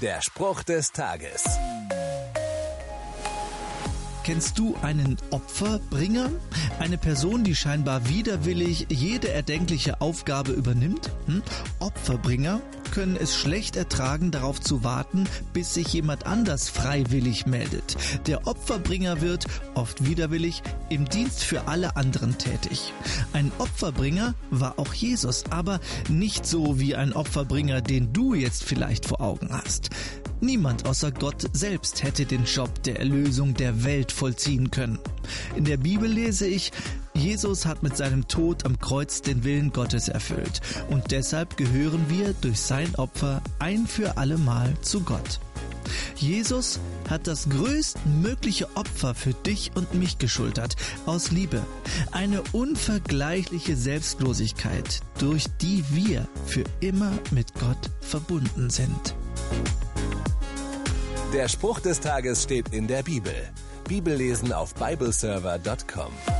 Der Spruch des Tages. Kennst du einen Opferbringer? Eine Person, die scheinbar widerwillig jede erdenkliche Aufgabe übernimmt? Hm? Opferbringer können es schlecht ertragen, darauf zu warten, bis sich jemand anders freiwillig meldet. Der Opferbringer wird, oft widerwillig, im Dienst für alle anderen tätig. Ein Opferbringer war auch Jesus, aber nicht so wie ein Opferbringer, den du jetzt vielleicht vor Augen hast. Niemand außer Gott selbst hätte den Job der Erlösung der Welt vollziehen können. In der Bibel lese ich, Jesus hat mit seinem Tod am Kreuz den Willen Gottes erfüllt und deshalb gehören wir durch sein Opfer ein für allemal zu Gott. Jesus hat das größtmögliche Opfer für dich und mich geschultert, aus Liebe. Eine unvergleichliche Selbstlosigkeit, durch die wir für immer mit Gott verbunden sind. Der Spruch des Tages steht in der Bibel. Bibellesen auf bibleserver.com.